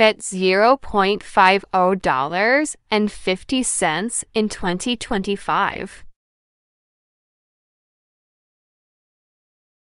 at zero point five o dollars and fifty cents in 2025.